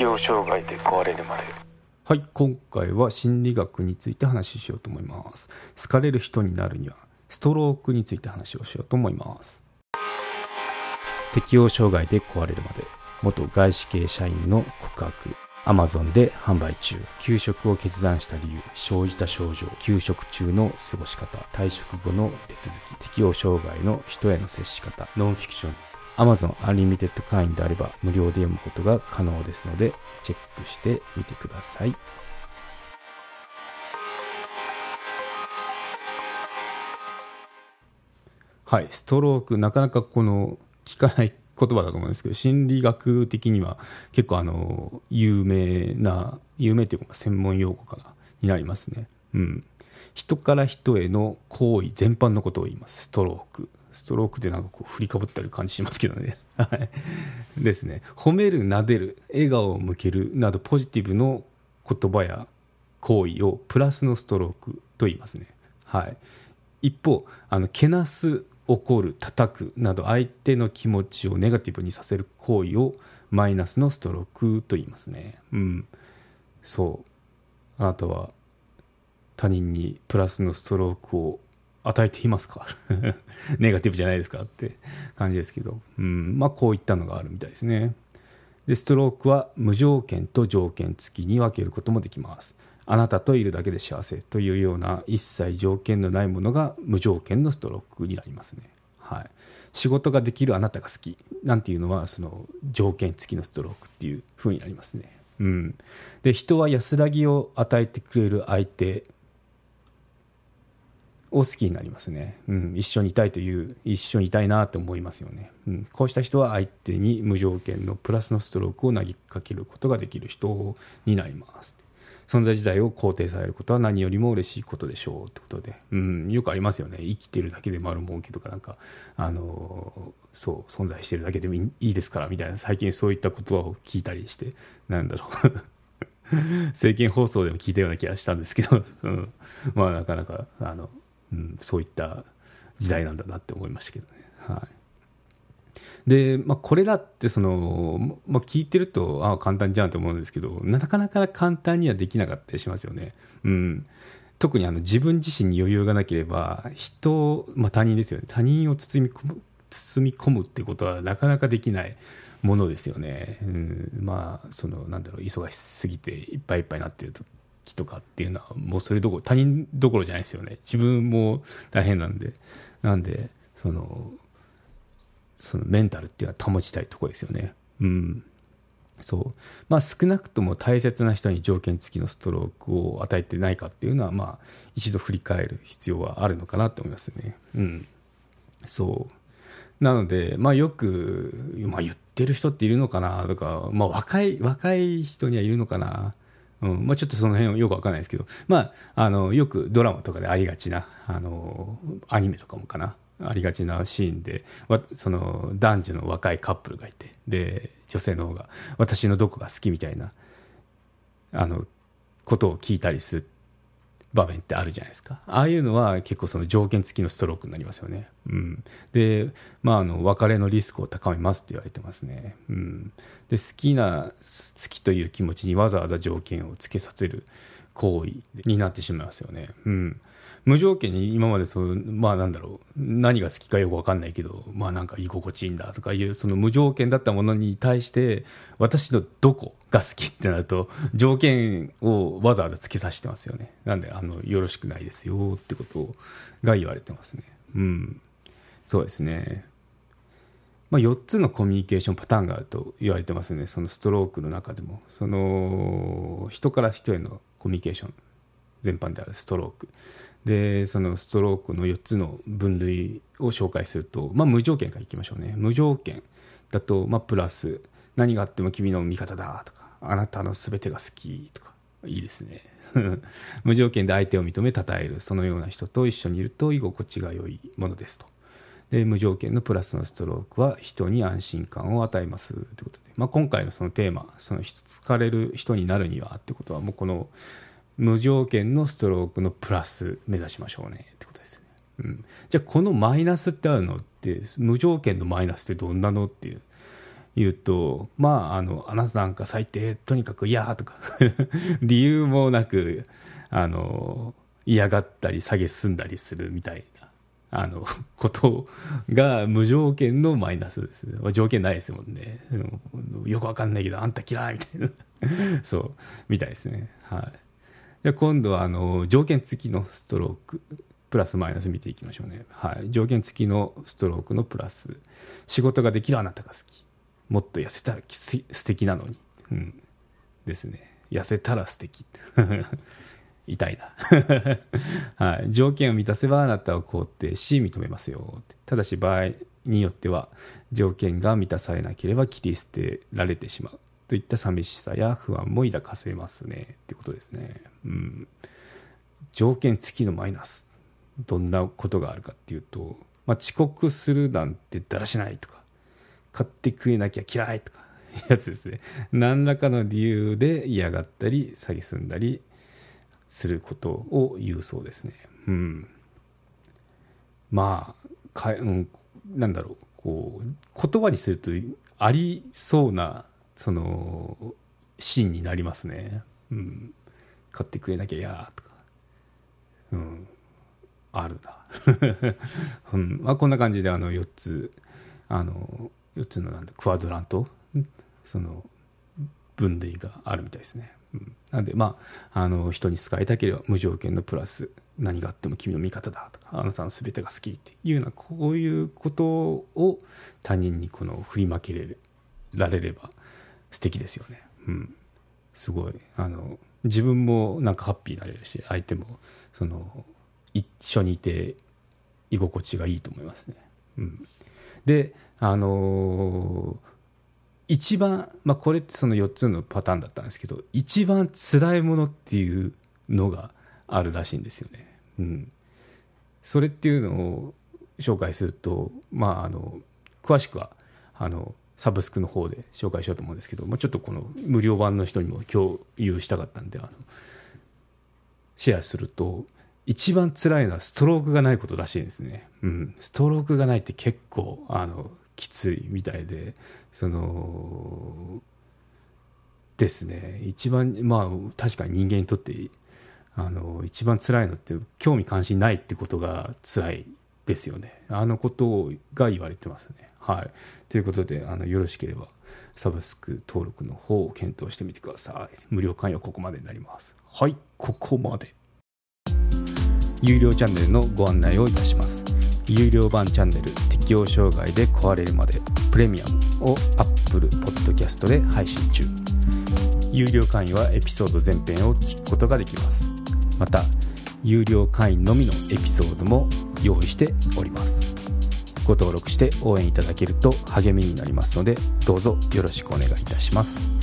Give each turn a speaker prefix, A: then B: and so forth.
A: 適応障害で壊れるまで。
B: はい今回は心理学について話ししようと思います。好かれる人になるにはストロークについて話をしようと思います。適応障害で壊れるまで。元外資系社員の告白。アマゾンで販売中。休職を決断した理由生じた症状。休職中の過ごし方。退職後の手続き。適応障害の人への接し方。ノンフィクション。Amazon Unlimited 会員であれば無料で読むことが可能ですのでチェックしてみてください。はい、ストローク、なかなかこの聞かない言葉だと思うんですけど、心理学的には結構あの有名な、有名というか専門用語かなになりますね。うん。人から人への行為全般のことを言います、ストローク。ストロークってなんかこう振りかぶったり感じしますけどね。はい。ですね。褒める、撫でる、笑顔を向けるなどポジティブの言葉や行為をプラスのストロークと言いますね。はい。一方、あの、けなす、怒る、叩くなど相手の気持ちをネガティブにさせる行為をマイナスのストロークと言いますね。うん。そう。あなたは他人にプラスのストロークを与えていますか？ネガティブじゃないですかって感じですけど、うん、まあこういったのがあるみたいですね。で、ストロークは無条件と条件付きに分けることもできます。あなたといるだけで幸せというような一切条件のないものが無条件のストロークになりますね。はい。仕事ができるあなたが好きなんていうのはその条件付きのストロークっていう風になりますね。うん。で、人は安らぎを与えてくれる相手を好きになりますね、うん、一緒にいたいという一緒にいたいなと思いますよね、うん、こうした人は相手に無条件のプラスのストロークを投げかけることができる人になります。存在自体を肯定されることは何よりも嬉しいことでしょうってことで、うん、よくありますよね。生きてるだけで丸儲けとかなんかあのそう存在してるだけでもいいですからみたいな。最近そういった言葉を聞いたりしてなんだろう。政見放送でも聞いたような気がしたんですけど、うん、まあなかなかあのうん、そういった時代なんだなって思いましたけどね。はい、で、まあ、これだってその、まあ、聞いてるとああ簡単じゃんと思うんですけどなかなか簡単にはできなかったりしますよね。うん、特にあの自分自身に余裕がなければ人、まあ、他人ですよね他人を包み込む包み込むってことはなかなかできないものですよね。うん、まあそのなんだろう忙しすぎていっぱいいっぱいになってると期とかっていうのはもうそれどころ他人どころじゃないですよね。自分も大変なんで。なんでそのそのメンタルっていうのは保ちたいとこですよね。うん。そう。まあ少なくとも大切な人に条件付きのストロークを与えてないかっていうのはまあ一度振り返る必要はあるのかなと思いますね。うん。そう。なので、まあ、よく、まあ、言ってる人っているのかなとか、まあ、若い若い人にはいるのかなうん。まあ、ちょっとその辺はよくわかんないですけど、まあ、あのよくドラマとかでありがちなあのアニメとかもかな。ありがちなシーンでその男女の若いカップルがいてで女性の方が私のどこが好きみたいなあのことを聞いたりする場面ってあるじゃないですか。ああいうのは結構その条件付きのストロークになりますよね。うん。で、まあ、あの、別れのリスクを高めますって言われてますね。うん。で、好きな、好きという気持ちにわざわざ条件を付けさせる行為になってしまいますよね。うん。無条件に今までそう、まあなんだろう、何が好きかよくわかんないけど、まあなんか居心地いいんだとかいう、その無条件だったものに対して、私のどこが好きってなると、条件をわざわざ付けさせてますよね。なんで、あの、よろしくないですよってことが言われてますね。うん。そうですね。まあ、4つのコミュニケーションパターンがあると言われてますね、そのストロークの中でも、その人から人へのコミュニケーション全般であるストローク、でそのストロークの4つの分類を紹介すると、まあ、無条件からいきましょうね。無条件だと、まあ、プラス何があっても君の味方だとかあなたの全てが好きとかいいですね。無条件で相手を認め称えるそのような人と一緒にいると居心地が良いものですと。で無条件のプラスのストロークは人に安心感を与えますということで、まあ、今回のそのテーマその好かれる人になるにはってことはもうこの無条件のストロークのプラス目指しましょうねってことですね。うん、じゃあこのマイナスってあるのって無条件のマイナスってどんなのっていう言うと、まあ、あの、あなたなんか最低、とにかく嫌とか 理由もなく、あの、嫌がったり、下げすんだりするみたいな、あの、ことが無条件のマイナスですね。条件ないですもんね。よくわかんないけど、あんた嫌いみたいな。そう、みたいですね。はい。で今度は、あの、条件付きのストローク、プラスマイナス見ていきましょうね。はい。条件付きのストロークのプラス。仕事ができるあなたが好き。もっと痩せたら素敵なのに。うん。ですね。痩せたら素敵。痛いな。はい。条件を満たせばあなたを肯定し認めますよ。ただし場合によっては条件が満たされなければ切り捨てられてしまう。といった寂しさや不安も抱かせますね。ってことですね。うん。条件付きのマイナス。どんなことがあるかっていうと、まあ、遅刻するなんてだらしないとか、買ってくれなきゃ嫌いとか、やつですね。何らかの理由で嫌がったり、詐欺すんだりすることを言うそうですね。うん。まあ、かうん、なんだろう、こう、言葉にするとありそうな、その、シーンになりますね。うん。買ってくれなきゃ嫌とか。うん。あるな、うんまあ、こんな感じであの4つあの4つのなんクワドラント？その分類があるみたいですね、うん、なんでまああの人に好かれたければ無条件のプラス何があっても君の味方だとかあなたの全てが好きっていうようなこういうことを他人にこの振りまけられれば素敵ですよね。うん。すごい。あの自分もなんかハッピーになれるし相手もその一緒にいて居心地がいいと思いますね。うん、であのー、一番、まあ、これってその4つのパターンだったんですけど一番辛いものっていうのがあるらしいんですよね。うん、それっていうのを紹介すると、まあ、あの詳しくはあのサブスクの方で紹介しようと思うんですけど、まあ、ちょっとこの無料版の人にも共有したかったんであのシェアすると一番辛いのはストロークがないことらしいですね。うん。ストロークがないって結構、あの、きついみたいで、その、ですね。一番、まあ、確かに人間にとって、あの、一番辛いのって、興味関心ないってことが辛いですよね。あのことが言われてますね。はい。ということで、あの、よろしければ、サブスク登録の方を検討してみてください。無料会員はここまでになります。はい、ここまで。有料チャンネルのご案内をいたします有料版チャンネル適応障害で壊れるまでプレミアムを Apple Podcast で配信中有料会員はエピソード全編を聞くことができますまた有料会員のみのエピソードも用意しております。ご登録して応援いただけると励みになりますのでどうぞよろしくお願いいたします。